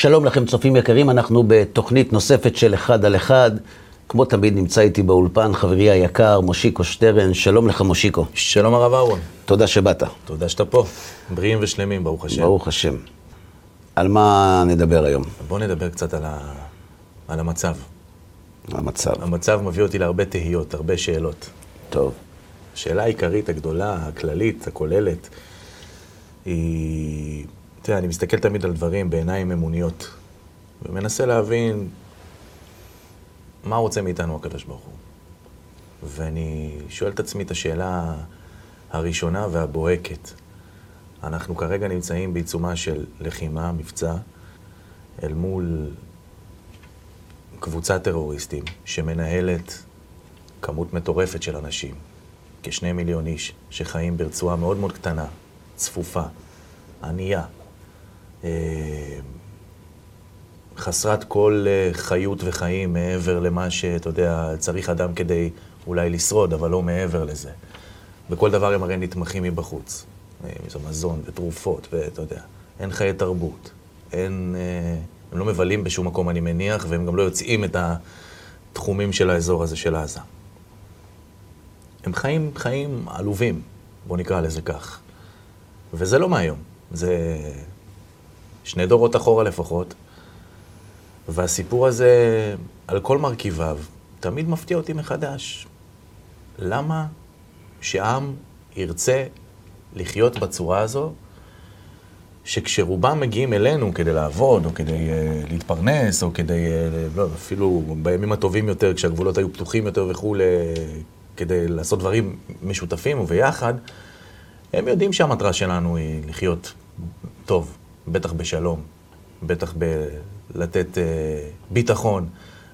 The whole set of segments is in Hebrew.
שלום לכם צופים יקרים, אנחנו בתוכנית נוספת של אחד על אחד. כמו תמיד נמצא איתי באולפן חברי היקר, מושיקו שטרן. שלום לך מושיקו. שלום הרב אהרון. תודה שבאת. תודה שאתה פה. בריאים ושלמים, ברוך השם. ברוך השם. על מה נדבר היום? בוא נדבר קצת על, ה... על המצב. המצב. המצב מביא אותי להרבה תהיות, הרבה שאלות. טוב. השאלה העיקרית, הגדולה, הכללית, הכוללת, היא... תראה, אני מסתכל תמיד על דברים בעיניים אמוניות, ומנסה להבין מה רוצה מאיתנו הקדוש ברוך הוא. ואני שואל את עצמי את השאלה הראשונה והבוהקת. אנחנו כרגע נמצאים בעיצומה של לחימה, מבצע, אל מול קבוצת טרוריסטים שמנהלת כמות מטורפת של אנשים, כשני מיליון איש, שחיים ברצועה מאוד מאוד קטנה, צפופה, ענייה, חסרת כל אה, חיות וחיים מעבר למה שאתה יודע, צריך אדם כדי אולי לשרוד, אבל לא מעבר לזה. בכל דבר הם הרי נתמכים מבחוץ. אה, אם זה מזון ותרופות, ואתה יודע, אין חיי תרבות, אין... הם לא מבלים בשום מקום, אני מניח, והם גם לא יוצאים את התחומים של האזור הזה של עזה. הם חיים חיים עלובים, בואו נקרא לזה כך. וזה לא מהיום, זה שני דורות אחורה לפחות. והסיפור הזה, על כל מרכיביו, תמיד מפתיע אותי מחדש. למה שעם ירצה לחיות בצורה הזו, שכשרובם מגיעים אלינו כדי לעבוד, או כדי uh, להתפרנס, או כדי, uh, לא, אפילו בימים הטובים יותר, כשהגבולות היו פתוחים יותר וכולי, כדי לעשות דברים משותפים וביחד, הם יודעים שהמטרה שלנו היא לחיות טוב, בטח בשלום, בטח בלתת uh, ביטחון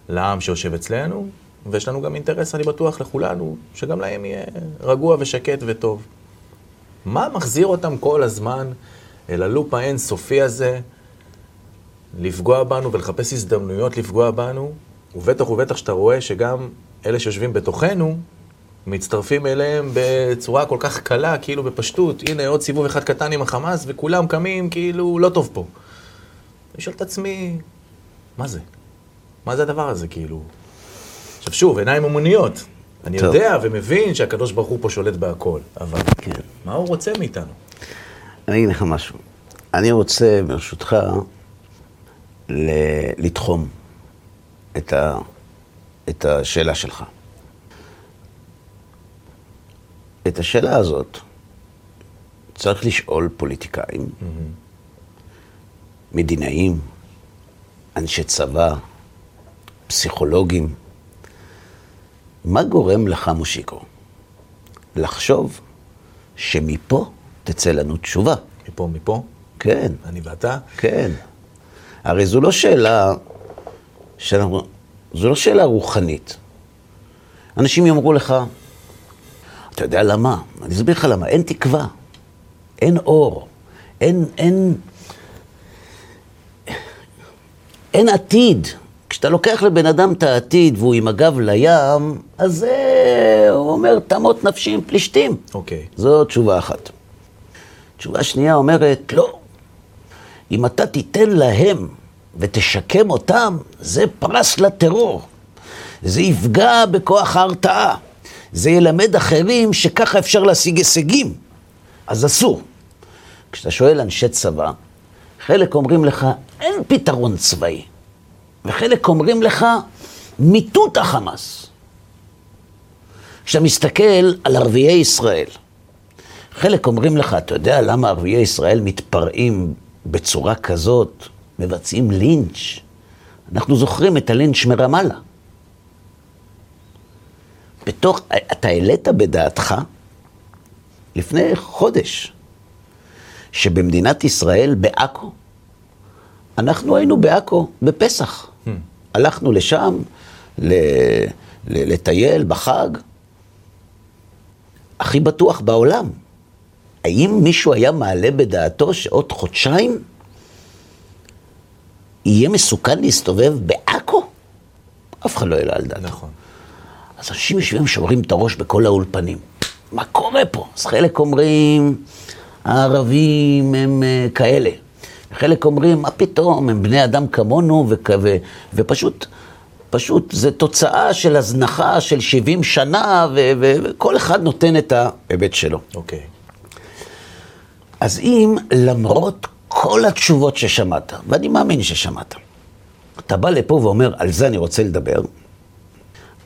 לעם שיושב אצלנו, ויש לנו גם אינטרס, אני בטוח, לכולנו, שגם להם יהיה רגוע ושקט וטוב. מה מחזיר אותם כל הזמן אל הלופ האינסופי הזה, לפגוע בנו ולחפש הזדמנויות לפגוע בנו, ובטח ובטח שאתה רואה שגם אלה שיושבים בתוכנו, מצטרפים אליהם בצורה כל כך קלה, כאילו בפשטות, הנה עוד סיבוב אחד קטן עם החמאס, וכולם קמים כאילו לא טוב פה. אני שואל את עצמי, מה זה? מה זה הדבר הזה, כאילו? עכשיו שוב, עיניים אמוניות. אני טוב. יודע ומבין שהקדוש ברוך הוא פה שולט בהכל, אבל כן. מה הוא רוצה מאיתנו? אני אגיד לך משהו. אני רוצה, ברשותך, לתחום את, ה, את השאלה שלך. את השאלה הזאת צריך לשאול פוליטיקאים, mm-hmm. מדינאים, אנשי צבא, פסיכולוגים. מה גורם לך, מושיקו, לחשוב שמפה תצא לנו תשובה. מפה, מפה? כן. אני ואתה? כן. הרי זו לא שאלה, שאנחנו, זו לא שאלה רוחנית. אנשים יאמרו לך, אתה יודע למה? אני אסביר לך למה. אין תקווה, אין אור, אין, אין, אין עתיד. כשאתה לוקח לבן אדם את העתיד והוא עם הגב לים, אז זה, הוא אומר, תמות נפשי עם פלישתים. אוקיי. Okay. זו תשובה אחת. תשובה שנייה אומרת, לא. אם אתה תיתן להם ותשקם אותם, זה פרס לטרור. זה יפגע בכוח ההרתעה. זה ילמד אחרים שככה אפשר להשיג הישגים. אז אסור. כשאתה שואל אנשי צבא, חלק אומרים לך, אין פתרון צבאי. וחלק אומרים לך, מיטוט החמאס. כשאתה מסתכל על ערביי ישראל, חלק אומרים לך, אתה יודע למה ערביי ישראל מתפרעים בצורה כזאת, מבצעים לינץ'? אנחנו זוכרים את הלינץ' מרמאללה. בתוך, אתה העלית בדעתך לפני חודש, שבמדינת ישראל, בעכו, אנחנו היינו בעכו בפסח. Hmm. הלכנו לשם ל, ל, לטייל בחג, הכי בטוח בעולם. האם מישהו היה מעלה בדעתו שעוד חודשיים יהיה מסוכן להסתובב בעכו? אף אחד לא העלה על דעתו. נכון. אז אנשים יושבים שוברים את הראש בכל האולפנים. מה קורה פה? אז חלק אומרים, הערבים הם uh, כאלה. חלק אומרים, מה פתאום, הם בני אדם כמונו, וכ... ו... ופשוט, פשוט זה תוצאה של הזנחה של 70 שנה, ו... וכל אחד נותן את ההיבט שלו. אוקיי. אז אם למרות כל התשובות ששמעת, ואני מאמין ששמעת, אתה בא לפה ואומר, על זה אני רוצה לדבר,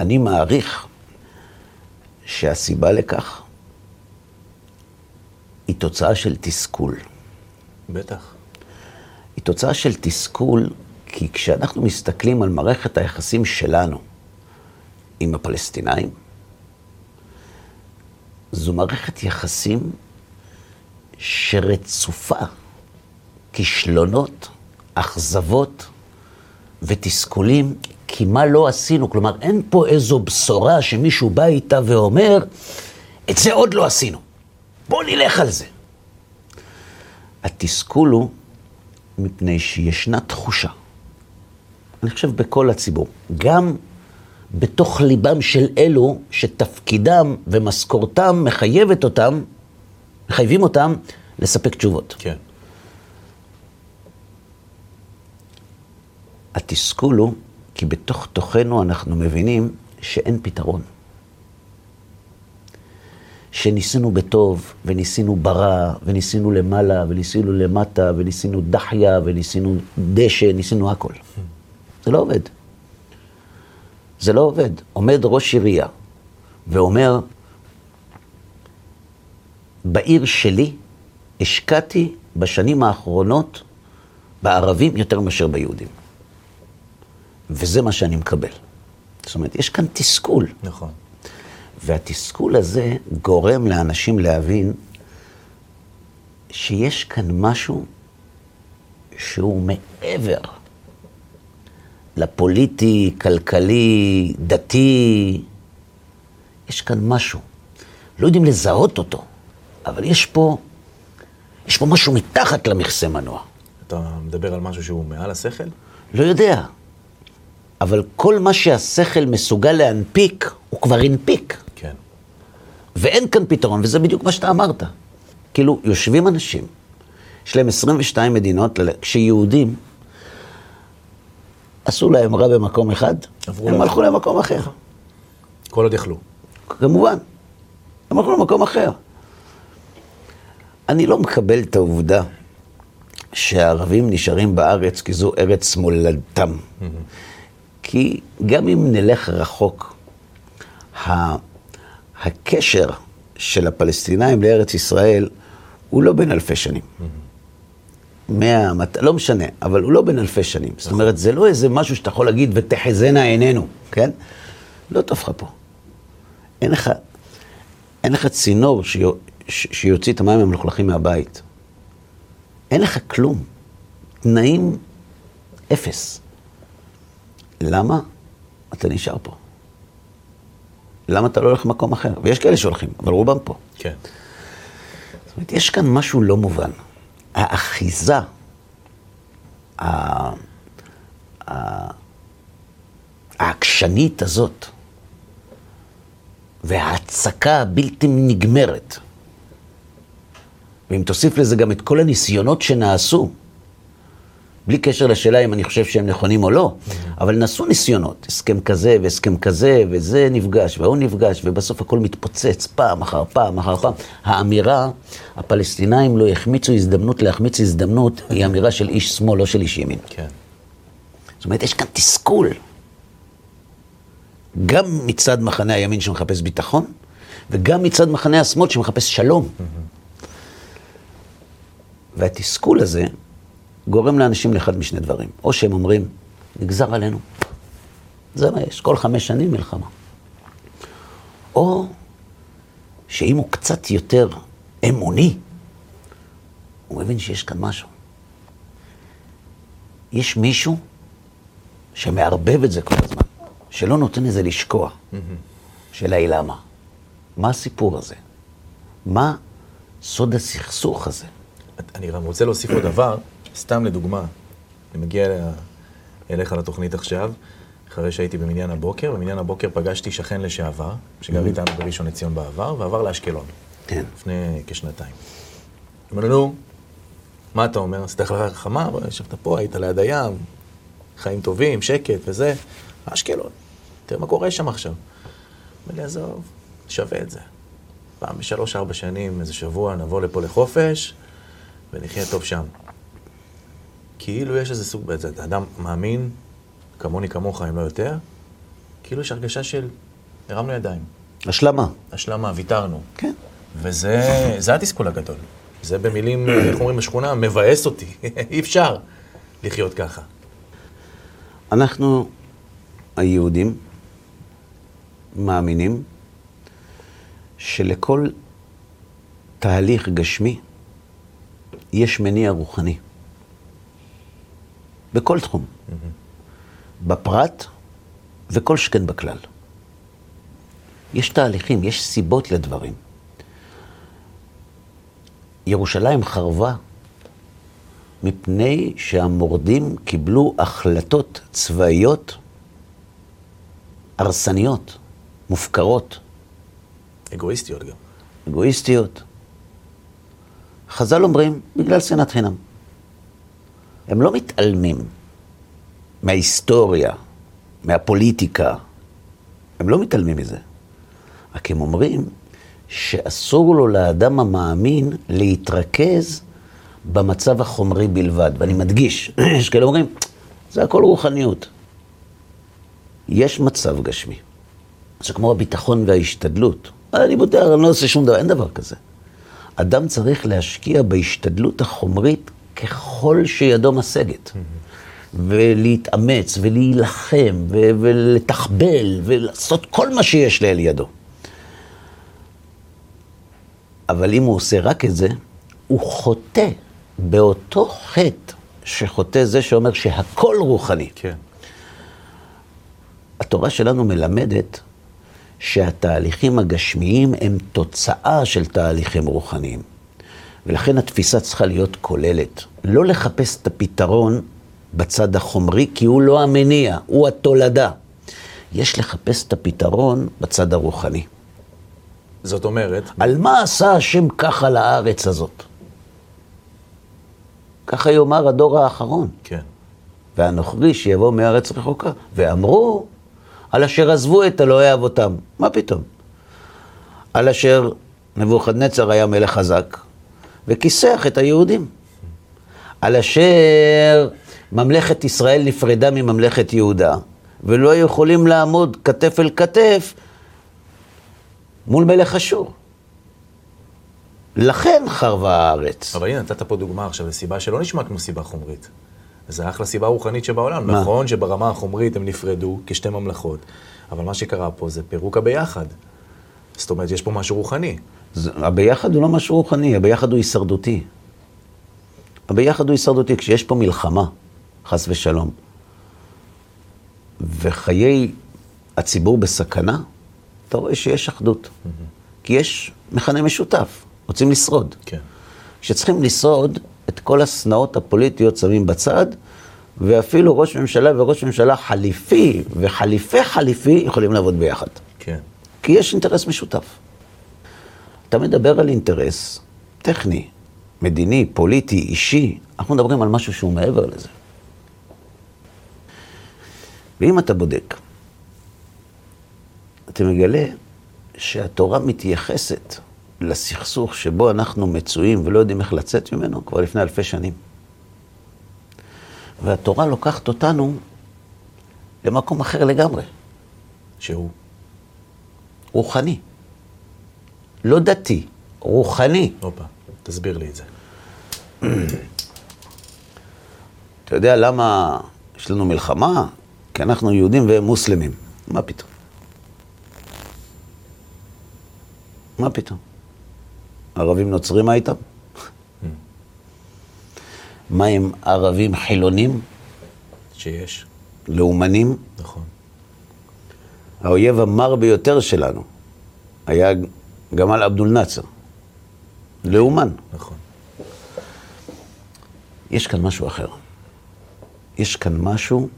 אני מעריך שהסיבה לכך היא תוצאה של תסכול. בטח. היא תוצאה של תסכול, כי כשאנחנו מסתכלים על מערכת היחסים שלנו עם הפלסטינאים, זו מערכת יחסים שרצופה כישלונות, אכזבות ותסכולים, כי מה לא עשינו? כלומר, אין פה איזו בשורה שמישהו בא איתה ואומר, את זה עוד לא עשינו. בואו נלך על זה. התסכול הוא מפני שישנה תחושה, אני חושב בכל הציבור, גם בתוך ליבם של אלו שתפקידם ומשכורתם מחייבת אותם, מחייבים אותם לספק תשובות. כן. התסכול הוא כי בתוך תוכנו אנחנו מבינים שאין פתרון. שניסינו בטוב, וניסינו ברע, וניסינו למעלה, וניסינו למטה, וניסינו דחיה, וניסינו דשא, ניסינו הכל. זה לא עובד. זה לא עובד. עומד ראש עירייה ואומר, בעיר שלי השקעתי בשנים האחרונות בערבים יותר מאשר ביהודים. וזה מה שאני מקבל. זאת אומרת, יש כאן תסכול. נכון. והתסכול הזה גורם לאנשים להבין שיש כאן משהו שהוא מעבר לפוליטי, כלכלי, דתי. יש כאן משהו. לא יודעים לזהות אותו, אבל יש פה, יש פה משהו מתחת למכסה מנוע. אתה מדבר על משהו שהוא מעל השכל? לא יודע, אבל כל מה שהשכל מסוגל להנפיק, הוא כבר הנפיק. כן. ואין כאן פתרון, וזה בדיוק מה שאתה אמרת. כאילו, יושבים אנשים, יש להם 22 מדינות, כשיהודים עשו להם רע במקום אחד, הם להם. הלכו למקום אחר. כל עוד יכלו. כמובן, הם הלכו למקום אחר. אני לא מקבל את העובדה שהערבים נשארים בארץ כי זו ארץ מולדתם. כי גם אם נלך רחוק, הקשר של הפלסטינאים לארץ ישראל הוא לא בין אלפי שנים. מאה, מת... לא משנה, אבל הוא לא בין אלפי שנים. זאת אומרת, זה לא איזה משהו שאתה יכול להגיד, ותחזינה עינינו, כן? לא טוב לך פה. אין לך, אין לך צינור שיו, ש, שיוציא את המים המלוכלכים מהבית. אין לך כלום. תנאים אפס. למה אתה נשאר פה? למה אתה לא הולך למקום אחר? ויש כאלה שהולכים, אבל רובם פה. כן. זאת אומרת, יש כאן משהו לא מובן. האחיזה, העקשנית הזאת, וההצקה הבלתי נגמרת, ואם תוסיף לזה גם את כל הניסיונות שנעשו, בלי קשר לשאלה אם אני חושב שהם נכונים או לא, אבל נעשו ניסיונות, הסכם כזה והסכם כזה, וזה נפגש והוא נפגש, ובסוף הכל מתפוצץ פעם אחר פעם אחר פעם. האמירה, הפלסטינאים לא החמיצו הזדמנות להחמיץ הזדמנות, היא אמירה של איש שמאל, לא של איש ימין. כן. זאת אומרת, יש כאן תסכול. גם מצד מחנה הימין שמחפש ביטחון, וגם מצד מחנה השמאל שמחפש שלום. והתסכול הזה גורם לאנשים לאחד משני דברים. או שהם אומרים, נגזר עלינו. זה מה יש, כל חמש שנים מלחמה. או שאם הוא קצת יותר אמוני, הוא מבין שיש כאן משהו. יש מישהו שמערבב את זה כל הזמן, שלא נותן לזה לשקוע. שאלה היא למה? מה הסיפור הזה? מה סוד הסכסוך הזה? אני גם רוצה להוסיף עוד דבר, סתם לדוגמה, אני מגיע אליך לתוכנית עכשיו, אחרי שהייתי במניין הבוקר, במניין הבוקר פגשתי שכן לשעבר, שגר איתנו בראשון לציון בעבר, ועבר לאשקלון, כן. לפני כשנתיים. אמרנו, נו, מה אתה אומר? עשית לך חכמה, ישבת פה, היית ליד הים, חיים טובים, שקט וזה. אשקלון, תראה מה קורה שם עכשיו. אומר לי, עזוב, שווה את זה. פעם בשלוש-ארבע שנים, איזה שבוע, נבוא לפה לחופש, ונחיה טוב שם. כאילו יש איזה סוג, זה אדם מאמין, כמוני כמוך, אם לא יותר, כאילו יש הרגשה של הרמנו ידיים. השלמה. השלמה, ויתרנו. כן. וזה זה התסכול הגדול. זה במילים, איך אומרים בשכונה, מבאס אותי. אי אפשר לחיות ככה. אנחנו, היהודים, מאמינים שלכל תהליך גשמי יש מניע רוחני. בכל תחום. בפרט וכל שכן בכלל. יש תהליכים, יש סיבות לדברים. ירושלים חרבה מפני שהמורדים קיבלו החלטות צבאיות הרסניות, מופקרות, אגואיסטיות גם. אגואיסטיות. חז"ל אומרים, בגלל שנאת חינם. הם לא מתעלמים מההיסטוריה, מהפוליטיקה. הם לא מתעלמים מזה. רק הם אומרים שאסור לו לאדם המאמין להתרכז במצב החומרי בלבד. ואני מדגיש, יש כאלה אומרים, זה הכל רוחניות. יש מצב גשמי. זה כמו הביטחון וההשתדלות. אני בוטח, אני לא עושה שום דבר, אין דבר כזה. אדם צריך להשקיע בהשתדלות החומרית ככל שידו משגת. ולהתאמץ, ולהילחם, ו- ולתחבל, ולעשות כל מה שיש לאל ידו. אבל אם הוא עושה רק את זה, הוא חוטא באותו חטא שחוטא זה שאומר שהכל רוחני. כן. התורה שלנו מלמדת שהתהליכים הגשמיים הם תוצאה של תהליכים רוחניים. ולכן התפיסה צריכה להיות כוללת. לא לחפש את הפתרון בצד החומרי, כי הוא לא המניע, הוא התולדה. יש לחפש את הפתרון בצד הרוחני. זאת אומרת, על מה עשה השם ככה לארץ הזאת? ככה יאמר הדור האחרון. כן. והנוכרי שיבוא מארץ רחוקה. ואמרו, על אשר עזבו את אלוהי אבותם. מה פתאום? על אשר נבוכדנצר היה מלך חזק, וכיסח את היהודים. על אשר ממלכת ישראל נפרדה מממלכת יהודה, ולא יכולים לעמוד כתף אל כתף מול מלך אשור. לכן חרבה הארץ. אבל הנה, נתת פה דוגמה עכשיו לסיבה שלא נשמעת כמו סיבה חומרית. זה אחלה סיבה רוחנית שבעולם. מה? נכון שברמה החומרית הם נפרדו כשתי ממלכות, אבל מה שקרה פה זה פירוק הביחד. זאת אומרת, יש פה משהו רוחני. הביחד הוא לא משהו רוחני, הביחד הוא הישרדותי. הביחד הוא הישרדותי. כשיש פה מלחמה, חס ושלום, וחיי הציבור בסכנה, אתה רואה שיש אחדות. כי יש מכנה משותף, רוצים לשרוד. כן. כשצריכים לשרוד, את כל השנאות הפוליטיות שמים בצד, ואפילו ראש ממשלה וראש ממשלה חליפי וחליפי חליפי יכולים לעבוד ביחד. כן. כי יש אינטרס משותף. אתה מדבר על אינטרס טכני, מדיני, פוליטי, אישי, אנחנו מדברים על משהו שהוא מעבר לזה. ואם אתה בודק, אתה מגלה שהתורה מתייחסת לסכסוך שבו אנחנו מצויים ולא יודעים איך לצאת ממנו כבר לפני אלפי שנים. והתורה לוקחת אותנו למקום אחר לגמרי. שהוא. רוחני. לא דתי, רוחני. הופה, תסביר לי את זה. אתה יודע למה יש לנו מלחמה? כי אנחנו יהודים והם מוסלמים. מה פתאום? מה פתאום? ערבים נוצרים מה איתם? מה עם ערבים חילונים, שיש. לאומנים? נכון. האויב המר ביותר שלנו היה גמל עבדול נאצר. לאומן. נכון. יש כאן משהו אחר. יש כאן משהו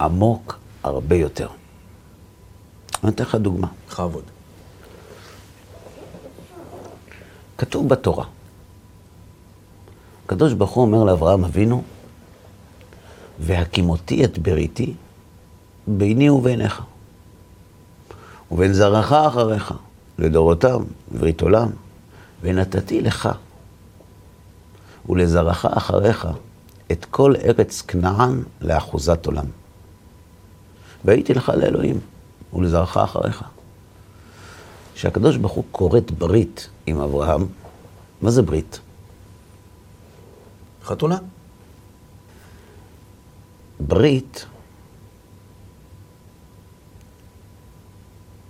עמוק הרבה יותר. אני אתן לך דוגמה. בכבוד. כתוב בתורה, הקדוש ברוך הוא אומר לאברהם אבינו, והקימותי את בריתי ביני וביניך, ובין זרעך אחריך, לדורותם, ברית עולם, ונתתי לך ולזרעך אחריך את כל ארץ כנען לאחוזת עולם. והייתי לך לאלוהים, ולזרעך אחריך. כשהקדוש ברוך הוא כורת ברית עם אברהם, מה זה ברית? חתונה. ברית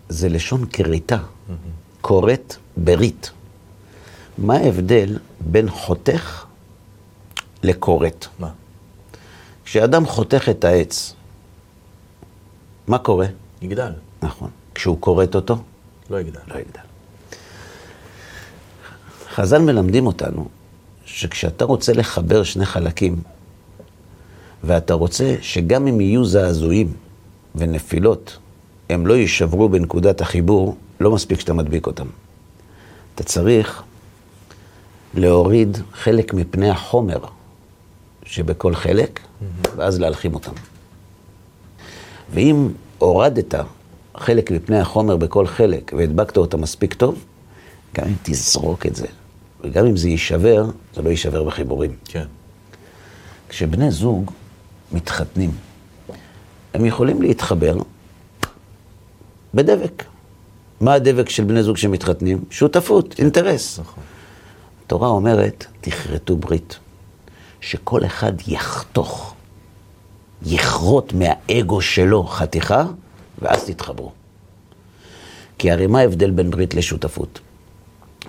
זה לשון כריתה, כורת ברית. מה ההבדל בין חותך לכורת? מה? כשאדם חותך את העץ, מה קורה? יגדל. נכון. כשהוא כורת אותו, לא יגדל. לא יגדל. חז"ל מלמדים אותנו שכשאתה רוצה לחבר שני חלקים, ואתה רוצה שגם אם יהיו זעזועים ונפילות, הם לא יישברו בנקודת החיבור, לא מספיק שאתה מדביק אותם. אתה צריך להוריד חלק מפני החומר שבכל חלק, ואז להלחים אותם. ואם הורדת חלק מפני החומר בכל חלק והדבקת אותה מספיק טוב, גם אם תזרוק את זה, וגם אם זה יישבר, זה לא יישבר בחיבורים. כן. כשבני זוג מתחתנים, הם יכולים להתחבר בדבק. מה הדבק של בני זוג שמתחתנים? שותפות, אינטרס. נכון. התורה אומרת, תכרתו ברית, שכל אחד יחתוך, יכרות מהאגו שלו חתיכה, ואז תתחברו. כי הרי מה ההבדל בין ברית לשותפות?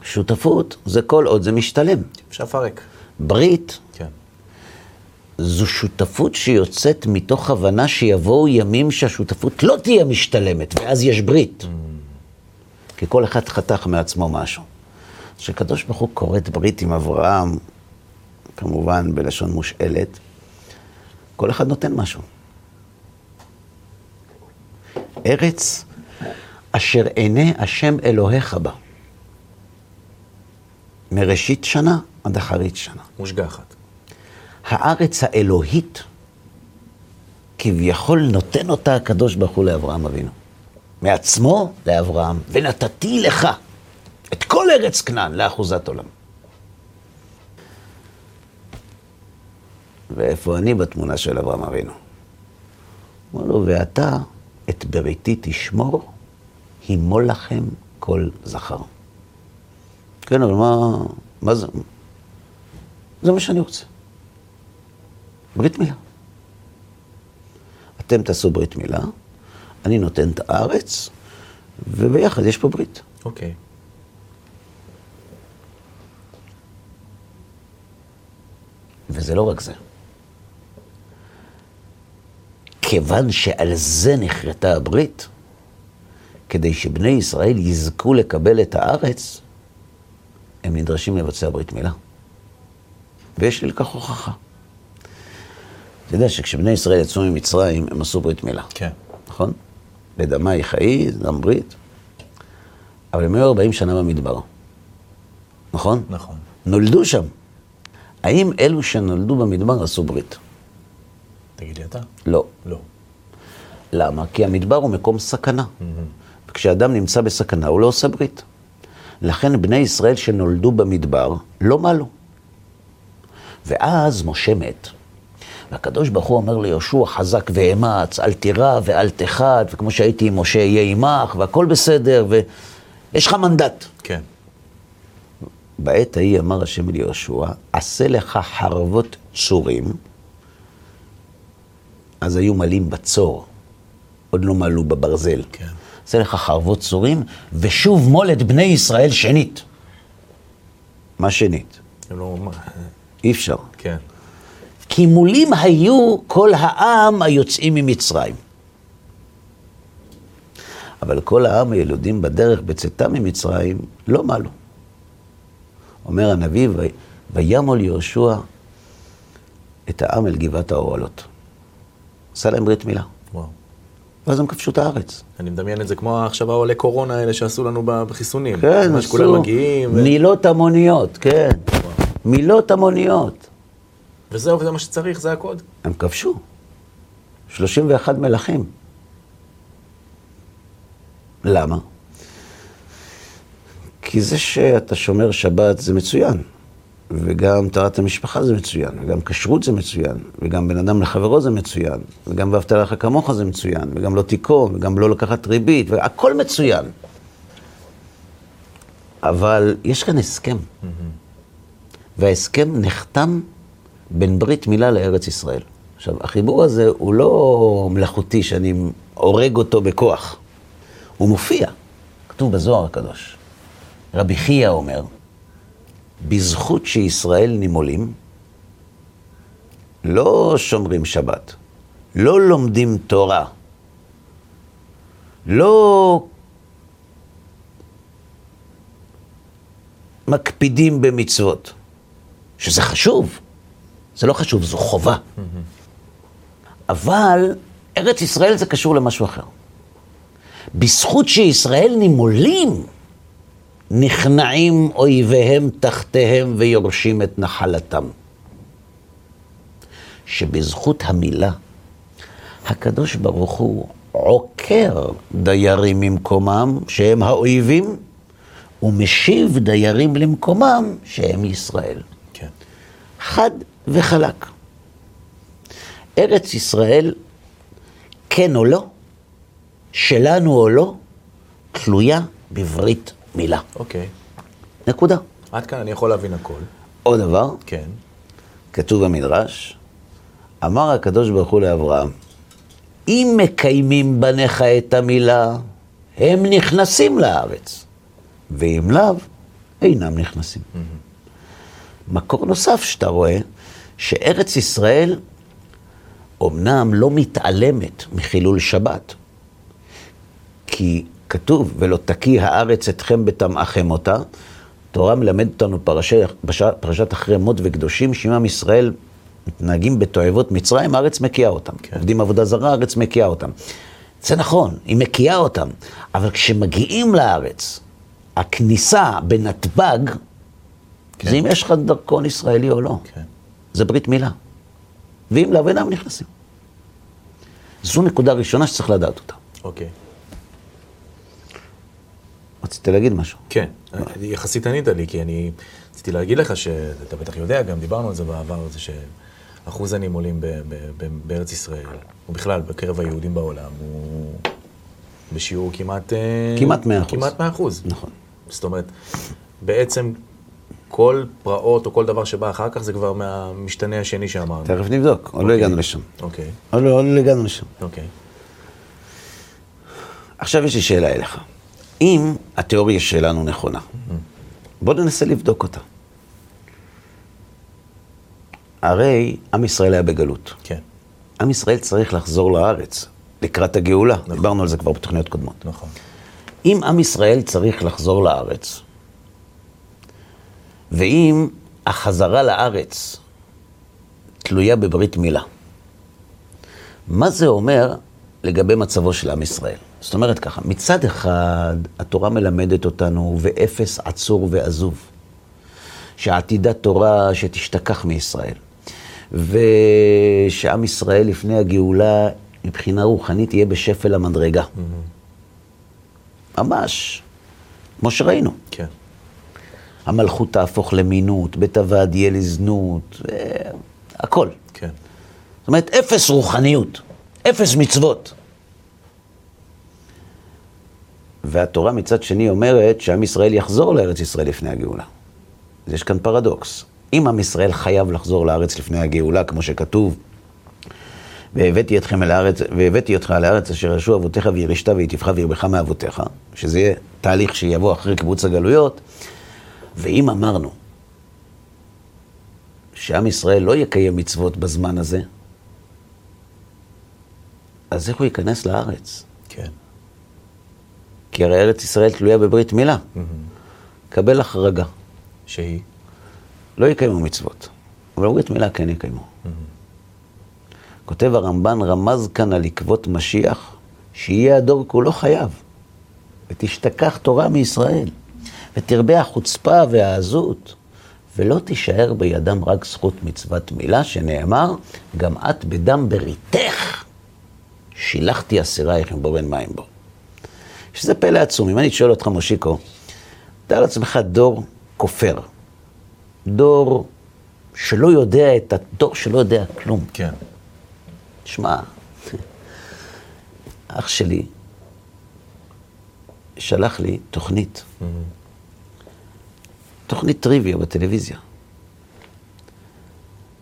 שותפות זה כל עוד זה משתלם. אפשר לפרק. ברית כן. זו שותפות שיוצאת מתוך הבנה שיבואו ימים שהשותפות לא תהיה משתלמת, ואז יש ברית. כי כל אחד חתך מעצמו משהו. כשקדוש ברוך הוא כורת ברית עם אברהם, כמובן בלשון מושאלת, כל אחד נותן משהו. ארץ אשר עיני השם אלוהיך בה, מראשית שנה עד אחרית שנה. מושגחת. הארץ האלוהית, כביכול נותן אותה הקדוש ברוך הוא לאברהם אבינו. מעצמו לאברהם, ונתתי לך את כל ארץ כנען לאחוזת עולם. ואיפה אני בתמונה של אברהם אבינו? אמר לו, ואתה את בריתי תשמור, הימול לכם כל זכר. כן, אבל מה, מה זה? זה מה שאני רוצה. ברית מילה. אתם תעשו ברית מילה, אני נותן את הארץ, וביחד יש פה ברית. אוקיי. וזה לא רק זה. כיוון שעל זה נחרטה הברית, כדי שבני ישראל יזכו לקבל את הארץ, הם נדרשים לבצע ברית מילה. ויש לי לכך הוכחה. אתה יודע שכשבני ישראל יצאו ממצרים, הם עשו ברית מילה, כן. נכון? בדמי חיי, דם ברית. אבל הם היו 40 שנה במדבר, נכון? נכון. נולדו שם. האם אלו שנולדו במדבר עשו ברית? תגיד לי אתה. לא. לא. למה? כי המדבר הוא מקום סכנה. וכשאדם נמצא בסכנה, הוא לא עושה ברית. לכן בני ישראל שנולדו במדבר, לא מעלו. ואז משה מת. והקדוש ברוך הוא אומר ליהושע, חזק ואמץ, אל תירא ואל תחת, וכמו שהייתי עם משה, יהיה עמך, והכל בסדר, ויש לך מנדט. כן. בעת ההיא אמר השם אל יהושע, עשה לך חרבות צורים. אז היו מלאים בצור, עוד לא מלאו בברזל. כן. עשה לך חרבות צורים, ושוב מול את בני ישראל שנית. מה שנית? לא... אי אפשר. כן. כי מולים היו כל העם היוצאים ממצרים. אבל כל העם הילודים בדרך בצאתם ממצרים לא מעלו. אומר הנביא, "ו- וימול יהושע את העם אל גבעת האוהלות. עשה להם ברית מילה. וואו. ואז הם כבשו את הארץ. אני מדמיין את זה כמו עכשיו העולי קורונה האלה שעשו לנו בחיסונים. כן, כולם מגיעים. ו- מילות המוניות, כן. מילות המוניות. וזהו, וזה מה שצריך, זה הקוד. הם כבשו. 31 מלכים. למה? כי זה שאתה שומר שבת זה מצוין, וגם טהרת המשפחה זה מצוין, וגם כשרות זה מצוין, וגם בן אדם לחברו זה מצוין, וגם ואהבת לך כמוך זה מצוין, וגם לא תיקום, וגם לא לקחת ריבית, והכל מצוין. אבל יש כאן הסכם, וההסכם נחתם בין ברית מילה לארץ ישראל. עכשיו, החיבור הזה הוא לא מלאכותי שאני הורג אותו בכוח, הוא מופיע, כתוב בזוהר הקדוש. רבי חייא אומר, בזכות שישראל נימולים, לא שומרים שבת, לא לומדים תורה, לא מקפידים במצוות, שזה חשוב, זה לא חשוב, זו חובה. אבל ארץ ישראל זה קשור למשהו אחר. בזכות שישראל נימולים, נכנעים אויביהם תחתיהם ויורשים את נחלתם. שבזכות המילה, הקדוש ברוך הוא עוקר דיירים ממקומם, שהם האויבים, ומשיב דיירים למקומם, שהם ישראל. כן. חד וחלק. ארץ ישראל, כן או לא, שלנו או לא, תלויה בברית מילה. אוקיי. נקודה. עד כאן אני יכול להבין הכל. עוד דבר, כן. כתוב במדרש, אמר הקדוש ברוך הוא לאברהם, אם מקיימים בניך את המילה, הם נכנסים לארץ, ואם לאו, אינם נכנסים. מקור נוסף שאתה רואה, שארץ ישראל אומנם לא מתעלמת מחילול שבת, כי כתוב, ולא תקיא הארץ אתכם בטמאכם אותה. תורה מלמד אותנו פרשת, פרשת אחרי מות וקדושים, שאם עם ישראל מתנהגים בתועבות מצרים, הארץ מקיאה אותם. כן. עובדים עבודה זרה, הארץ מקיאה אותם. זה נכון, היא מקיאה אותם, אבל כשמגיעים לארץ, הכניסה בנתב"ג, כן. זה אם יש לך דרכון ישראלי או לא. כן. זה ברית מילה. ואם לאו אינם נכנסים. זו נקודה ראשונה שצריך לדעת אותה. אוקיי. רצית להגיד משהו. כן, יחסית ענית לי, כי אני רציתי להגיד לך שאתה בטח יודע, גם דיברנו על זה בעבר, זה שאחוז הנימולים בארץ ישראל, ובכלל בקרב היהודים בעולם, הוא בשיעור כמעט... אה, כמעט 100 אחוז. כמעט 100 אחוז. נכון. זאת אומרת, בעצם כל פרעות או כל דבר שבא אחר כך זה כבר מהמשתנה השני שאמרנו. תכף נבדוק, עוד לא אוקיי. הגענו לשם. אוקיי, עוד לא עוד לא הגענו לשם. אוקיי. עכשיו יש לי שאלה אליך. אם התיאוריה שלנו נכונה, בוא ננסה לבדוק אותה. הרי עם ישראל היה בגלות. כן, עם ישראל צריך לחזור לארץ לקראת הגאולה. דיברנו על זה כבר בתוכניות קודמות. נכון. אם עם ישראל צריך לחזור לארץ, ואם החזרה לארץ תלויה בברית מילה, מה זה אומר לגבי מצבו של עם ישראל? זאת אומרת ככה, מצד אחד, התורה מלמדת אותנו, ואפס עצור ועזוב, שעתידה תורה שתשתכח מישראל, ושעם ישראל לפני הגאולה, מבחינה רוחנית, יהיה בשפל המדרגה. ממש, כמו שראינו. כן, המלכות תהפוך למינות, בית הוועד יהיה לזנות, הכל. כן. זאת אומרת, אפס רוחניות, אפס מצוות. והתורה מצד שני אומרת שעם ישראל יחזור לארץ ישראל לפני הגאולה. אז יש כאן פרדוקס. אם עם ישראל חייב לחזור לארץ לפני הגאולה, כמו שכתוב, והבאתי אתכם אל הארץ, והבאתי אותך אל הארץ אשר ירשו אבותיך וירשת ויטיבך וירבך מאבותיך, שזה יהיה תהליך שיבוא אחרי קיבוץ הגלויות, ואם אמרנו שעם ישראל לא יקיים מצוות בזמן הזה, אז איך הוא ייכנס לארץ? כן. כי הרי ארץ ישראל תלויה בברית מילה. קבל החרגה. שהיא? לא יקיימו מצוות, אבל ברית מילה כן יקיימו. כותב הרמב"ן, רמז כאן על עקבות משיח, שיהיה הדור כולו חייב, ותשתכח תורה מישראל, ותרבה החוצפה והעזות, ולא תישאר בידם רק זכות מצוות מילה, שנאמר, גם את בדם בריתך שילחתי אסירייך עם בו בן מים בו. שזה פלא עצום. אם אני שואל אותך, מושיקו, תאר לעצמך דור כופר. דור שלא יודע את הדור שלא יודע כלום. כן. שמע, אח שלי שלח לי תוכנית, תוכנית טריוויה בטלוויזיה.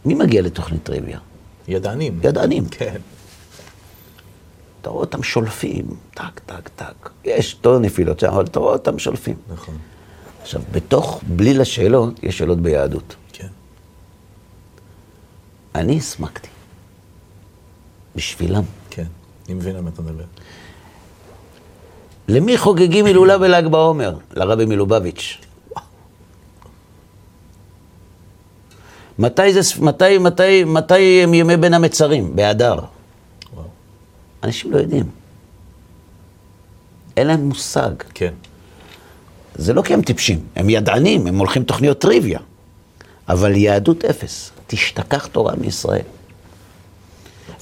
מי מגיע לתוכנית טריוויה? ידענים. ידענים. כן. אתה רואה אותם שולפים, טק, טק, טק. יש אותו נפילות שם, אבל אתה רואה אותם שולפים. נכון. עכשיו, בתוך בליל השאלות, יש שאלות ביהדות. כן. אני הסמקתי. בשבילם. כן. אני מבין על מה אתה מדבר. למי חוגגים הילולה בל"ג בעומר? לרבי מלובביץ'. מתי, זה, מתי, מתי, מתי הם ימי בין המצרים? באדר. וואו. אנשים לא יודעים. אין להם מושג. כן. זה לא כי הם טיפשים, הם ידענים, הם הולכים תוכניות טריוויה. אבל יהדות אפס, תשתכח תורה מישראל.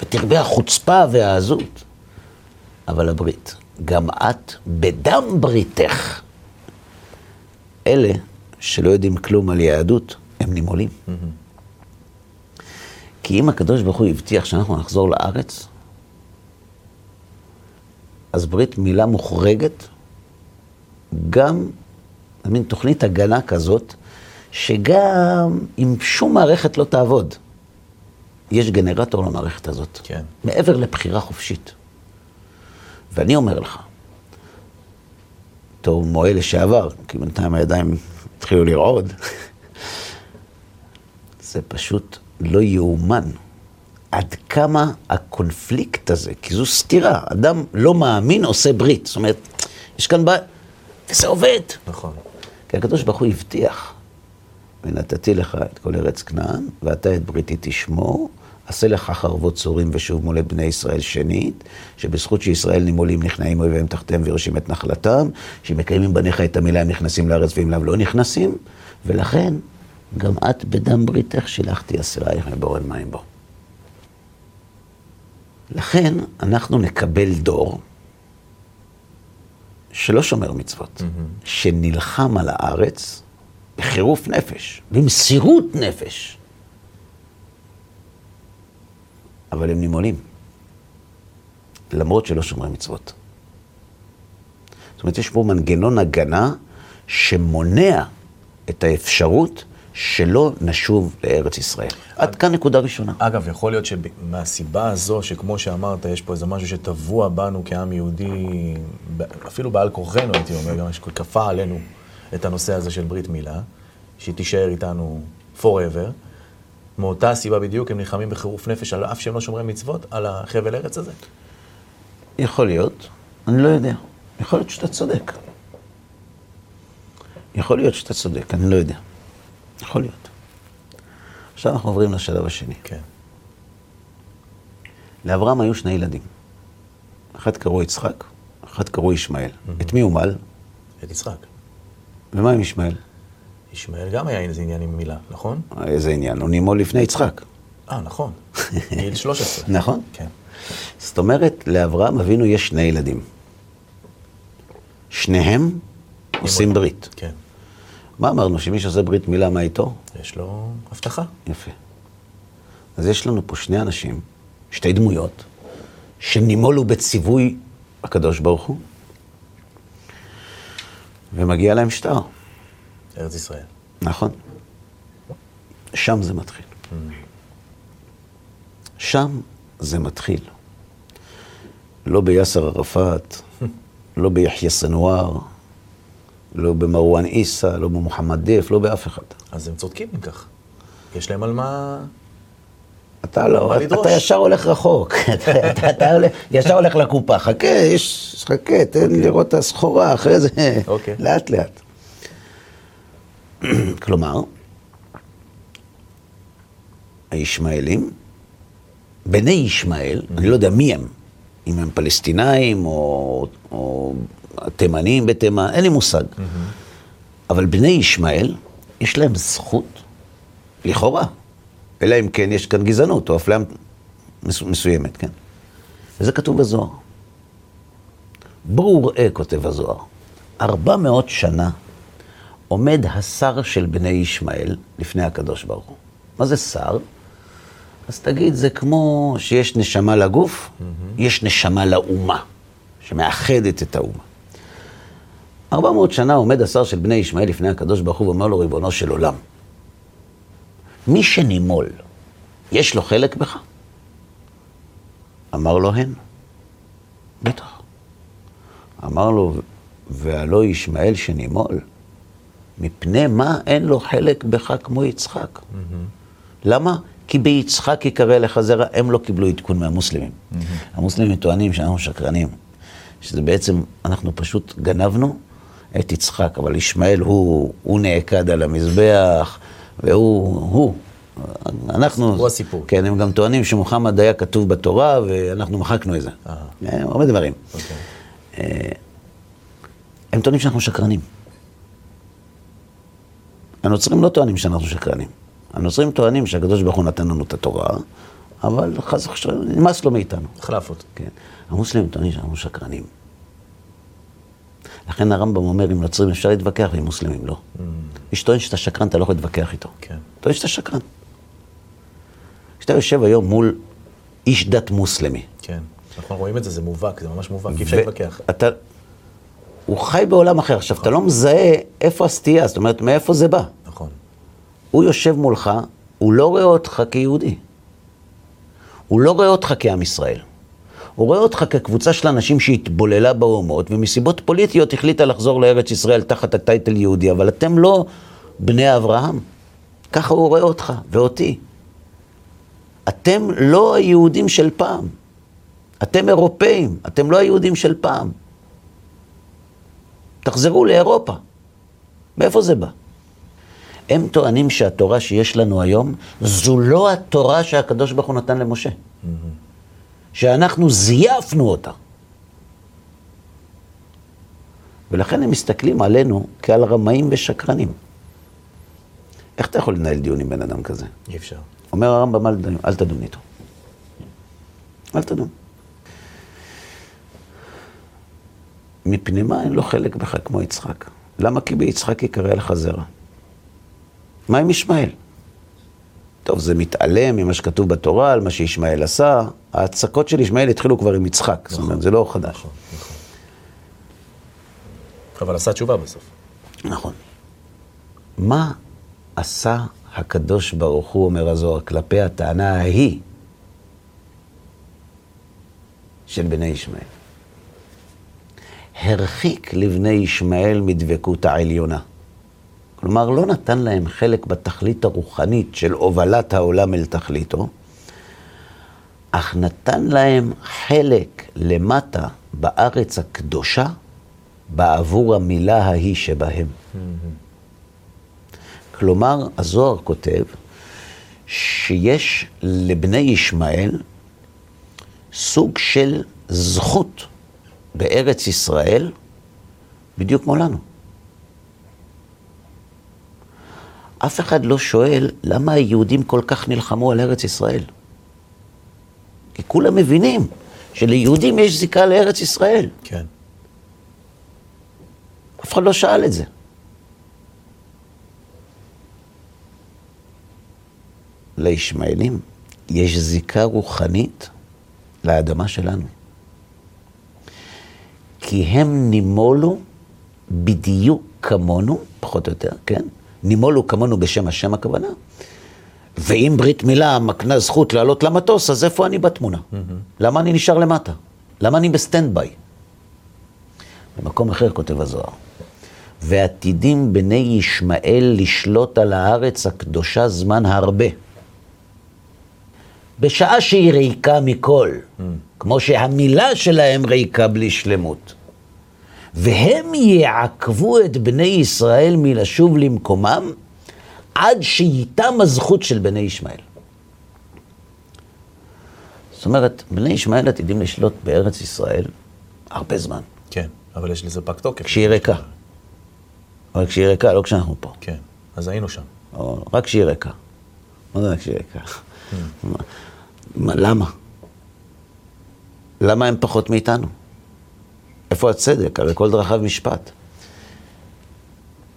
ותרבה החוצפה והעזות. אבל הברית, גם את בדם בריתך. אלה שלא יודעים כלום על יהדות, הם נימולים. כי אם הקדוש ברוך הוא הבטיח שאנחנו נחזור לארץ, אז ברית מילה מוחרגת, גם מין תוכנית הגנה כזאת, שגם אם שום מערכת לא תעבוד, יש גנרטור למערכת הזאת. כן. מעבר לבחירה חופשית. ואני אומר לך, בתור מוהל לשעבר, כי בינתיים הידיים התחילו לרעוד, זה פשוט לא יאומן עד כמה הקונפליקט הזה, כי זו סתירה, אדם לא מאמין עושה ברית. זאת אומרת, יש כאן בעיה, וזה עובד. נכון. כי הקדוש ברוך הוא הבטיח, ונתתי לך את כל ארץ כנען, ואתה את בריתי תשמור, עשה לך חרבות צורים ושוב מולד בני ישראל שנית, שבזכות שישראל נימולים נכנעים אויביהם תחתיהם ויורשים את נחלתם, שמקיימים בניך את המילה הם נכנסים לארץ ואם לאו לא נכנסים, ולכן גם את בדם בריתך שילחתי אסירייך מבורן מים בו. לכן אנחנו נקבל דור שלא שומר מצוות, שנלחם על הארץ בחירוף נפש, במסירות נפש. אבל הם נימולים, למרות שלא שומרים מצוות. זאת אומרת, יש פה מנגנון הגנה שמונע את האפשרות שלא נשוב לארץ ישראל. עד כאן נקודה ראשונה. אגב, יכול להיות שמהסיבה הזו, שכמו שאמרת, יש פה איזה משהו שטבוע בנו כעם יהודי, אפילו בעל כורחנו, הייתי אומר, גם שכפה עלינו את הנושא הזה של ברית מילה, שהיא תישאר איתנו forever. מאותה סיבה בדיוק, הם נלחמים בחירוף נפש, על אף שהם לא שומרי מצוות, על החבל ארץ הזה. יכול להיות, אני לא יודע. יכול להיות שאתה צודק. יכול להיות שאתה צודק, אני לא יודע. יכול להיות. עכשיו אנחנו עוברים לשלב השני. כן. לאברהם היו שני ילדים. אחד קראו יצחק, אחד קראו ישמעאל. את מי הוא מל? את יצחק. ומה עם ישמעאל? ישמעאל גם היה איזה עניין עם מילה, נכון? איזה עניין, הוא נימול לפני יצחק. אה, נכון. גיל 13. נכון? כן. זאת אומרת, לאברהם אבינו יש שני ילדים. שניהם עושים ברית. כן. מה אמרנו? שמי שעושה ברית מילה, מה איתו? יש לו הבטחה. יפה. אז יש לנו פה שני אנשים, שתי דמויות, שנימולו בציווי הקדוש ברוך הוא, ומגיע להם שטר. ארץ ישראל. נכון. שם זה מתחיל. שם זה מתחיל. לא ביאסר ערפאת, לא ביחיא סנואר, לא במרואן עיסא, לא במוחמד דף, לא באף אחד. אז הם צודקים אם כך. יש להם על מה... אתה לא, אתה, ישר הולך רחוק, אתה, אתה, אתה הולך, ישר הולך לקופה, חכה, יש, חכה, תן לראות את הסחורה, אחרי זה, אוקיי. לאט לאט. כלומר, הישמעאלים, בני ישמעאל, אני לא יודע מי הם, אם הם פלסטינאים או, או תימנים בתימן, אין לי מושג. אבל בני ישמעאל יש להם זכות, לכאורה, אלא אם כן יש כאן גזענות או אפליה מס- מסוימת, כן? וזה כתוב בזוהר. בואו ראה, כותב הזוהר, ארבע מאות שנה עומד השר של בני ישמעאל לפני הקדוש ברוך הוא. מה זה שר? אז תגיד, זה כמו שיש נשמה לגוף, יש נשמה לאומה, שמאחדת את האומה. ארבע מאות שנה עומד השר של בני ישמעאל לפני הקדוש ברוך הוא ואומר לו, ריבונו של עולם, מי שנימול, יש לו חלק בך? אמר לו, הן. בטח. אמר לו, והלא ישמעאל שנימול, מפני מה אין לו חלק בך כמו יצחק? למה? כי ביצחק יקרא לך זרע, הם לא קיבלו עדכון מהמוסלמים. המוסלמים טוענים שאנחנו שקרנים, שזה בעצם, אנחנו פשוט גנבנו את יצחק, אבל ישמעאל הוא, הוא נעקד על המזבח, והוא, הוא. אנחנו... הוא הסיפור. כן, הם גם טוענים שמוחמד היה כתוב בתורה, ואנחנו מחקנו את זה. אה. אה, הרבה דברים. אוקיי. הם טוענים שאנחנו שקרנים. הנוצרים לא טוענים שאנחנו שקרנים. הנוצרים טוענים שהקדוש ברוך הוא נתן לנו את התורה, אבל חס ושלום, נמאס לו מאיתנו. החלף אותו. כן. המוסלמים טוענים שאנחנו שקרנים. לכן הרמב"ם אומר, עם נוצרים אפשר להתווכח, ועם מוסלמים לא. מי שטוען שאתה שקרן, אתה לא יכול להתווכח איתו. כן. טוען שאתה שקרן. כשאתה יושב היום מול איש דת מוסלמי, כן. אנחנו רואים את זה, זה מובהק, זה ממש מובהק, אי אפשר להתווכח. אתה... הוא חי בעולם אחר. עכשיו, אתה לא מזהה איפה הסטייה, זאת אומרת, מאיפה זה בא. נכון. הוא יושב מולך, הוא לא רואה אותך כיהודי. הוא לא רואה אותך כעם ישראל. הוא רואה אותך כקבוצה של אנשים שהתבוללה באומות, ומסיבות פוליטיות החליטה לחזור לארץ ישראל תחת הטייטל יהודי, אבל אתם לא בני אברהם. ככה הוא רואה אותך ואותי. אתם לא היהודים של פעם. אתם אירופאים, אתם לא היהודים של פעם. תחזרו לאירופה. מאיפה זה בא? הם טוענים שהתורה שיש לנו היום, זו לא התורה שהקדוש ברוך הוא נתן למשה. שאנחנו זייפנו אותה. ולכן הם מסתכלים עלינו כעל רמאים ושקרנים. איך אתה יכול לנהל דיון עם בן אדם כזה? אי אפשר. אומר הרמב"ם, אל תדון- אל תדון איתו. אל תדון. מפני מה אין לו חלק בך כמו יצחק? למה כי ביצחק יקרא לך זרע? מה עם ישמעאל? טוב, זה מתעלם ממה שכתוב בתורה, על מה שישמעאל עשה. ההצקות של ישמעאל התחילו כבר עם יצחק, זאת אומרת, זה לא חדש. נכון, נכון. אבל עשה תשובה בסוף. נכון. מה עשה הקדוש ברוך הוא, אומר הזוהר, כלפי הטענה ההיא של בני ישמעאל? הרחיק לבני ישמעאל מדבקות העליונה. כלומר, לא נתן להם חלק בתכלית הרוחנית של הובלת העולם אל תכליתו, אך נתן להם חלק למטה בארץ הקדושה בעבור המילה ההיא שבהם. כלומר, הזוהר כותב שיש לבני ישמעאל סוג של זכות בארץ ישראל, בדיוק כמו לנו. אף אחד לא שואל למה היהודים כל כך נלחמו על ארץ ישראל. כי כולם מבינים שליהודים יש זיקה לארץ ישראל. כן. אף אחד לא שאל את זה. לישמעאלים יש זיקה רוחנית לאדמה שלנו. כי הם נימולו בדיוק כמונו, פחות או יותר, כן? נימולו כמונו בשם השם הכוונה. ואם ברית מילה מקנה זכות לעלות למטוס, אז איפה אני בתמונה? למה אני נשאר למטה? למה אני ב stand by? במקום אחר כותב הזוהר. ועתידים בני ישמעאל לשלוט על הארץ הקדושה זמן הרבה. בשעה שהיא ריקה מכל, כמו שהמילה שלהם ריקה בלי שלמות. והם יעכבו את בני ישראל מלשוב למקומם, עד שייתם הזכות של בני ישמעאל. זאת אומרת, בני ישמעאל עתידים לשלוט בארץ ישראל הרבה זמן. כן, אבל יש לזה פג תוקף. כשהיא ריקה. אבל כשהיא ריקה, לא כשאנחנו פה. כן. אז היינו שם. או רק שהיא ריקה. מה זה רק שהיא ריקה? מה- למה? למה הם פחות מאיתנו? איפה הצדק? הרי כל דרכיו משפט.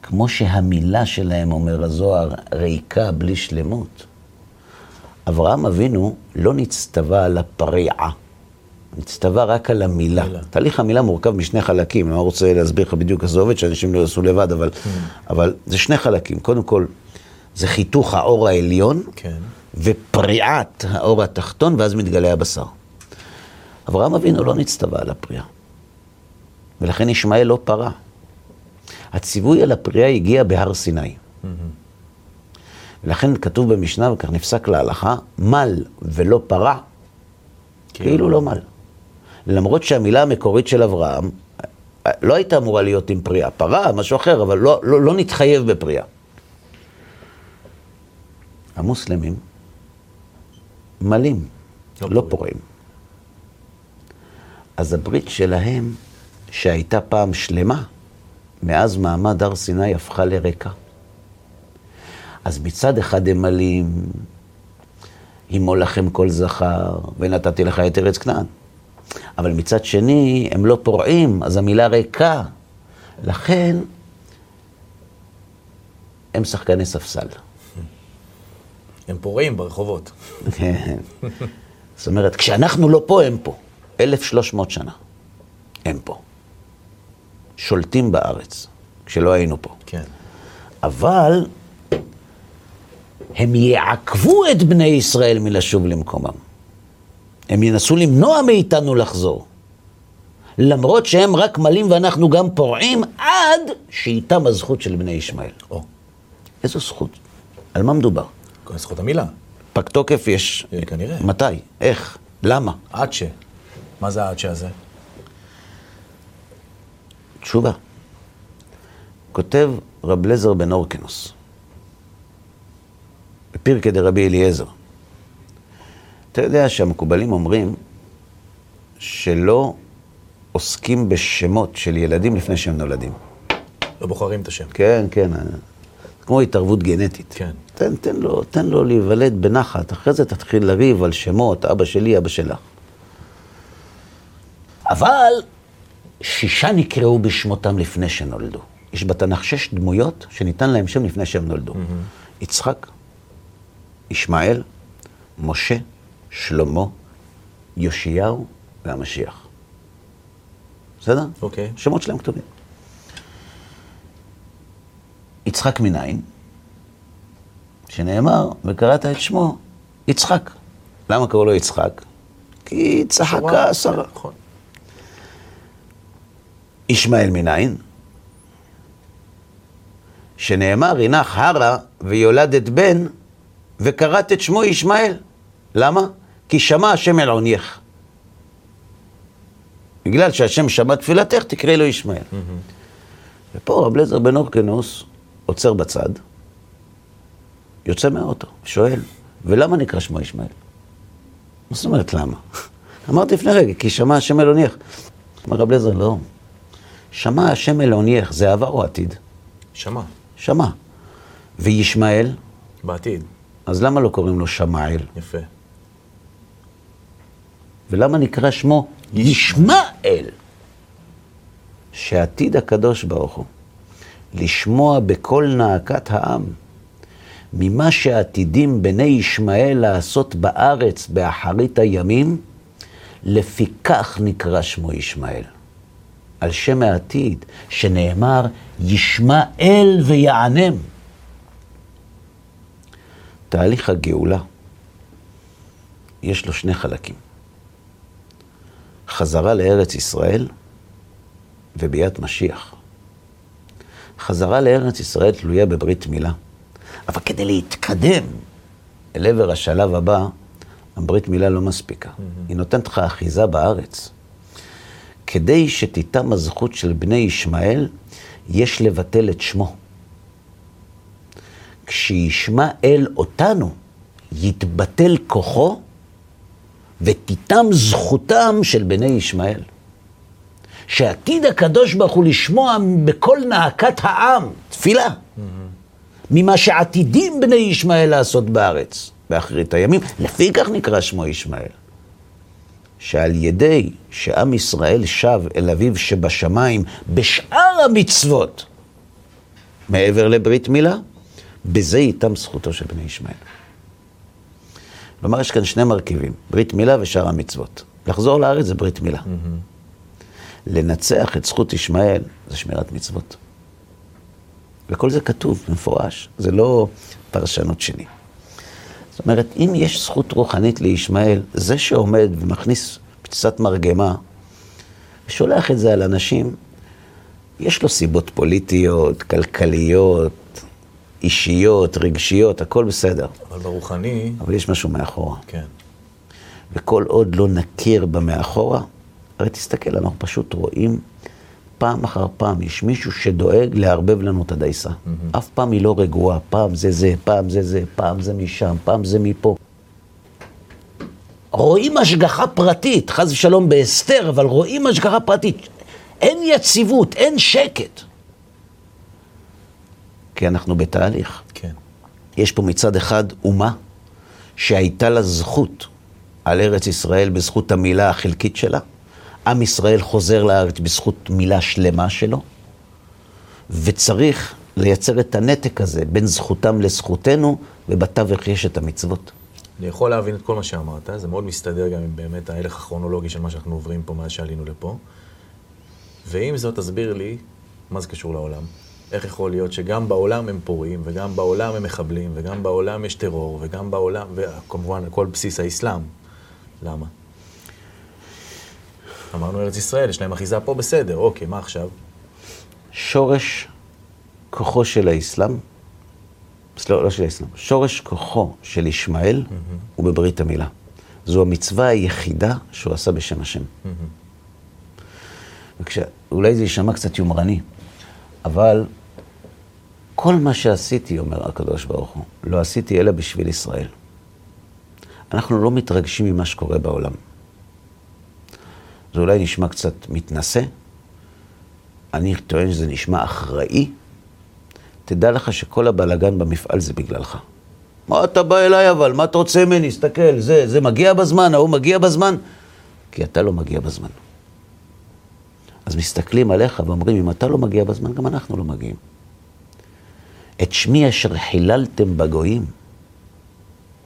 כמו שהמילה שלהם, אומר הזוהר, ריקה בלי שלמות. אברהם אבינו לא נצטווה על הפריעה, נצטווה רק על המילה. מילה. תהליך המילה מורכב משני חלקים, אני לא רוצה להסביר לך בדיוק איך זה עובד, שאנשים לא יעשו לבד, אבל, אבל זה שני חלקים. קודם כל, זה חיתוך האור העליון, כן. ופריעת האור התחתון, ואז מתגלה הבשר. אברהם אבינו לא נצטווה על הפריעה, ולכן ישמעאל לא פרה. הציווי על הפריעה הגיע בהר סיני. ולכן כתוב במשנה, וכך נפסק להלכה, מל ולא פרה, כאילו לא מל. למרות שהמילה המקורית של אברהם לא הייתה אמורה להיות עם פריאה. פרה, משהו אחר, אבל לא, לא, לא נתחייב בפריאה. המוסלמים מלים, לא לא. פורעים. אז הברית שלהם, שהייתה פעם שלמה, מאז מעמד הר סיני הפכה לריקה. אז מצד אחד הם מלים, הימו לכם כל זכר, ונתתי לך את ארץ כנען. אבל מצד שני, הם לא פורעים, אז המילה ריקה. לכן, הם שחקני ספסל. הם פורעים ברחובות. כן. זאת אומרת, כשאנחנו לא פה, הם פה. 1,300 שנה. הם פה. שולטים בארץ, כשלא היינו פה. כן. אבל הם יעכבו את בני ישראל מלשוב למקומם. הם ינסו למנוע מאיתנו לחזור. למרות שהם רק מלים ואנחנו גם פורעים, עד שאיתם הזכות של בני ישמעאל. או, איזו זכות? על מה מדובר? זכות המילה. פג תוקף יש... אה, כנראה. מתי? איך? למה? עד ש. מה זה העד שהזה? תשובה. כותב רב לזר בן אורקנוס, בפרקי דרבי אליעזר. אתה יודע שהמקובלים אומרים שלא עוסקים בשמות של ילדים לפני שהם נולדים. לא בוחרים את השם. כן, כן, כמו התערבות גנטית. כן. תן, תן, לו, תן לו להיוולד בנחת, אחרי זה תתחיל לריב על שמות, אבא שלי, אבא שלך. אבל שישה נקראו בשמותם לפני שנולדו. יש בתנ"ך שש דמויות שניתן להם שם לפני שהם נולדו. יצחק, ישמעאל, משה, שלמה, יאשיהו והמשיח. בסדר? אוקיי. שמות שלהם כתובים. יצחק מניין, שנאמר, וקראת את שמו יצחק. למה קראו לו יצחק? כי צחקה שרה. נכון. ישמעאל מניין, שנאמר, הינך הרה ויולדת בן, וקראת את שמו ישמעאל. למה? כי שמע השם אל עונייך. בגלל שהשם שמע תפילתך, תקראי לו ישמעאל. ופה רב לזר בן אורקנוס עוצר בצד, יוצא מהאוטו, שואל, ולמה נקרא שמו ישמעאל? מה זאת אומרת למה? אמרתי לפני רגע, כי שמע השם אל עונייך. אמר רב לזר, לא. שמע השם אל עונייך, זה עבר או עתיד? שמע. שמע. וישמעאל, בעתיד. אז למה לא קוראים לו שמעאל? יפה. ולמה נקרא שמו ישמעאל? שעתיד הקדוש ברוך הוא לשמוע בקול נאקת העם ממה שעתידים בני ישמעאל לעשות בארץ באחרית הימים, לפיכך נקרא שמו ישמעאל. על שם העתיד, שנאמר, ישמעאל ויענם. תהליך הגאולה, יש לו שני חלקים. חזרה לארץ ישראל וביאת משיח. חזרה לארץ ישראל תלויה בברית מילה. אבל כדי להתקדם אל עבר השלב הבא, הברית מילה לא מספיקה. היא נותנת לך אחיזה בארץ. כדי שתיתם הזכות של בני ישמעאל, יש לבטל את שמו. כשישמע אל אותנו, יתבטל כוחו, ותיתם זכותם של בני ישמעאל. שעתיד הקדוש ברוך הוא לשמוע בכל נאקת העם, תפילה. ממה שעתידים בני ישמעאל לעשות בארץ, באחרית הימים. לפי כך נקרא שמו ישמעאל. שעל ידי שעם ישראל שב אל אביו שבשמיים בשאר המצוות, מעבר לברית מילה, בזה איתם זכותו של בני ישמעאל. כלומר, יש כאן שני מרכיבים, ברית מילה ושאר המצוות. לחזור לארץ זה ברית מילה. Mm-hmm. לנצח את זכות ישמעאל זה שמירת מצוות. וכל זה כתוב במפורש, זה לא פרשנות שלי. זאת אומרת, אם יש זכות רוחנית לישמעאל, זה שעומד ומכניס פצצת מרגמה, ושולח את זה על אנשים, יש לו סיבות פוליטיות, כלכליות, אישיות, רגשיות, הכל בסדר. אבל ברוחני... אבל יש משהו מאחורה. כן. וכל עוד לא נכיר במאחורה, הרי תסתכל, אנחנו פשוט רואים פעם אחר פעם, יש מישהו שדואג לערבב לנו את הדייסה. Mm-hmm. אף פעם היא לא רגועה, פעם זה זה, פעם זה זה, פעם זה משם, פעם זה מפה. רואים השגחה פרטית, חס ושלום בהסתר, אבל רואים השגחה פרטית. אין יציבות, אין שקט. כי אנחנו בתהליך. כן. יש פה מצד אחד אומה שהייתה לה זכות על ארץ ישראל בזכות המילה החלקית שלה. עם ישראל חוזר לארץ בזכות מילה שלמה שלו, וצריך לייצר את הנתק הזה בין זכותם לזכותנו, ובתווך יש את המצוות. אני יכול להבין את כל מה שאמרת, זה מאוד מסתדר גם עם באמת ההלך הכרונולוגי של מה שאנחנו עוברים פה מאז שעלינו לפה. ועם זאת, תסביר לי, מה זה קשור לעולם? איך יכול להיות שגם בעולם הם פורעים, וגם בעולם הם מחבלים, וגם בעולם יש טרור, וגם בעולם, וכמובן, הכל בסיס האסלאם. למה? אמרנו ארץ ישראל, יש להם אחיזה פה, בסדר, אוקיי, מה עכשיו? שורש כוחו של האסלאם, לא, לא של האסלאם, שורש כוחו של ישמעאל mm-hmm. הוא בברית המילה. זו המצווה היחידה שהוא עשה בשם השם. Mm-hmm. וכש... אולי זה יישמע קצת יומרני, אבל כל מה שעשיתי, אומר הקדוש ברוך הוא, לא עשיתי אלא בשביל ישראל. אנחנו לא מתרגשים ממה שקורה בעולם. זה אולי נשמע קצת מתנשא, אני טוען שזה נשמע אחראי. תדע לך שכל הבלגן במפעל זה בגללך. מה אתה בא אליי אבל? מה אתה רוצה ממני? תסתכל, זה, זה מגיע בזמן, ההוא מגיע בזמן. כי אתה לא מגיע בזמן. אז מסתכלים עליך ואומרים, אם אתה לא מגיע בזמן, גם אנחנו לא מגיעים. את שמי אשר חיללתם בגויים.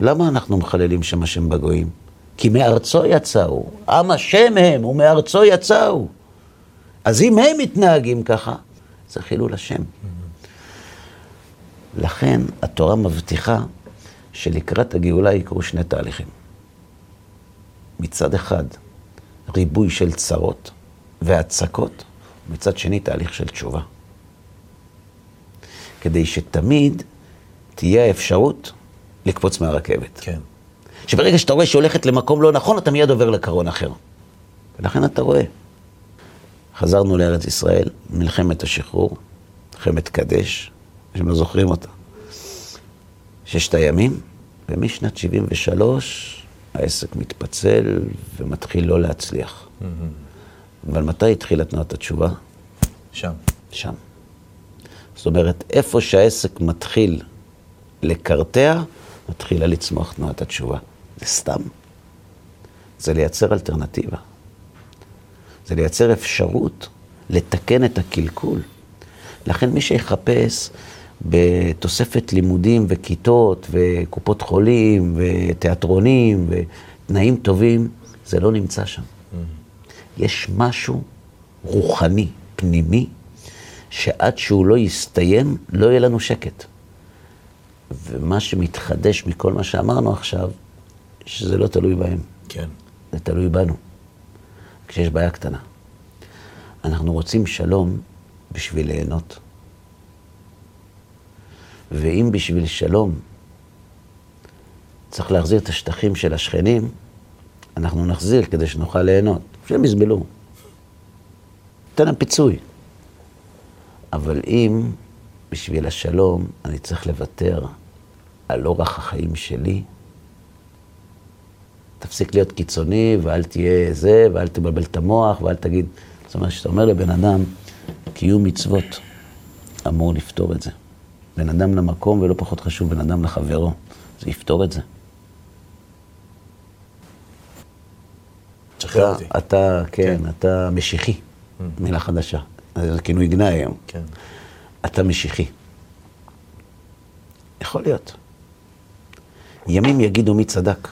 למה אנחנו מחללים שם השם בגויים? כי מארצו יצאו, עם השם הם, ומארצו יצאו. אז אם הם מתנהגים ככה, זה חילול השם. לכן התורה מבטיחה שלקראת הגאולה יקרו שני תהליכים. מצד אחד, ריבוי של צרות והצקות, מצד שני, תהליך של תשובה. כדי שתמיד תהיה האפשרות לקפוץ מהרכבת. כן. שברגע שאתה רואה שהולכת למקום לא נכון, אתה מיד עובר לקרון אחר. ולכן אתה רואה. חזרנו לארץ ישראל, מלחמת השחרור, מלחמת קדש, אתם לא זוכרים אותה. ששת הימים, ומשנת 73 העסק מתפצל ומתחיל לא להצליח. Mm-hmm. אבל מתי התחילה תנועת התשובה? שם. שם. זאת אומרת, איפה שהעסק מתחיל לקרטע, מתחילה לצמוח תנועת התשובה. זה סתם. זה לייצר אלטרנטיבה. זה לייצר אפשרות לתקן את הקלקול. לכן מי שיחפש בתוספת לימודים וכיתות וקופות חולים ותיאטרונים ותנאים טובים, זה לא נמצא שם. Mm-hmm. יש משהו רוחני, פנימי, שעד שהוא לא יסתיים, לא יהיה לנו שקט. ומה שמתחדש מכל מה שאמרנו עכשיו, שזה לא תלוי בהם. כן. זה תלוי בנו, כשיש בעיה קטנה. אנחנו רוצים שלום בשביל ליהנות. ואם בשביל שלום צריך להחזיר את השטחים של השכנים, אנחנו נחזיר כדי שנוכל ליהנות. שהם יסבלו. תן להם פיצוי. אבל אם בשביל השלום אני צריך לוותר על אורח החיים שלי, תפסיק להיות קיצוני ואל תהיה זה, ואל תבלבל את המוח ואל תגיד... זאת אומרת, כשאתה אומר לבן אדם, קיום מצוות אמור לפתור את זה. בין אדם למקום, ולא פחות חשוב, בין אדם לחברו. זה יפתור את זה. אתה, אותי. אתה, כן, אתה משיחי, מילה חדשה. זה כינוי גנאי היום. כן. אתה משיחי. יכול להיות. ימים יגידו מי צדק.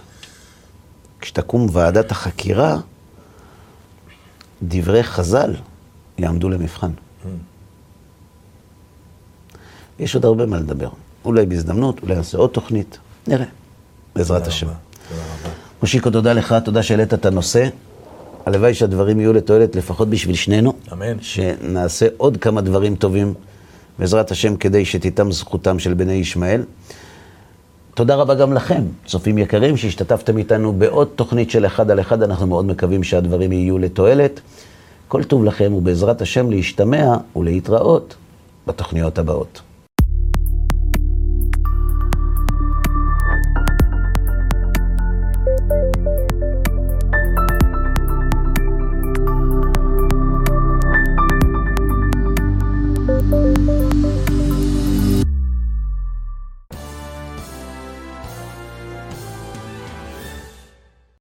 כשתקום ועדת החקירה, דברי חז"ל יעמדו למבחן. יש עוד הרבה מה לדבר. אולי בהזדמנות, אולי נעשה עוד תוכנית, נראה, בעזרת השם. מושיקו, תודה לך, תודה שהעלית את הנושא. הלוואי שהדברים יהיו לתועלת, לפחות בשביל שנינו. אמן. שנעשה עוד כמה דברים טובים, בעזרת השם, כדי שתיתם זכותם של בני ישמעאל. תודה רבה גם לכם, צופים יקרים, שהשתתפתם איתנו בעוד תוכנית של אחד על אחד. אנחנו מאוד מקווים שהדברים יהיו לתועלת. כל טוב לכם, ובעזרת השם להשתמע ולהתראות בתוכניות הבאות.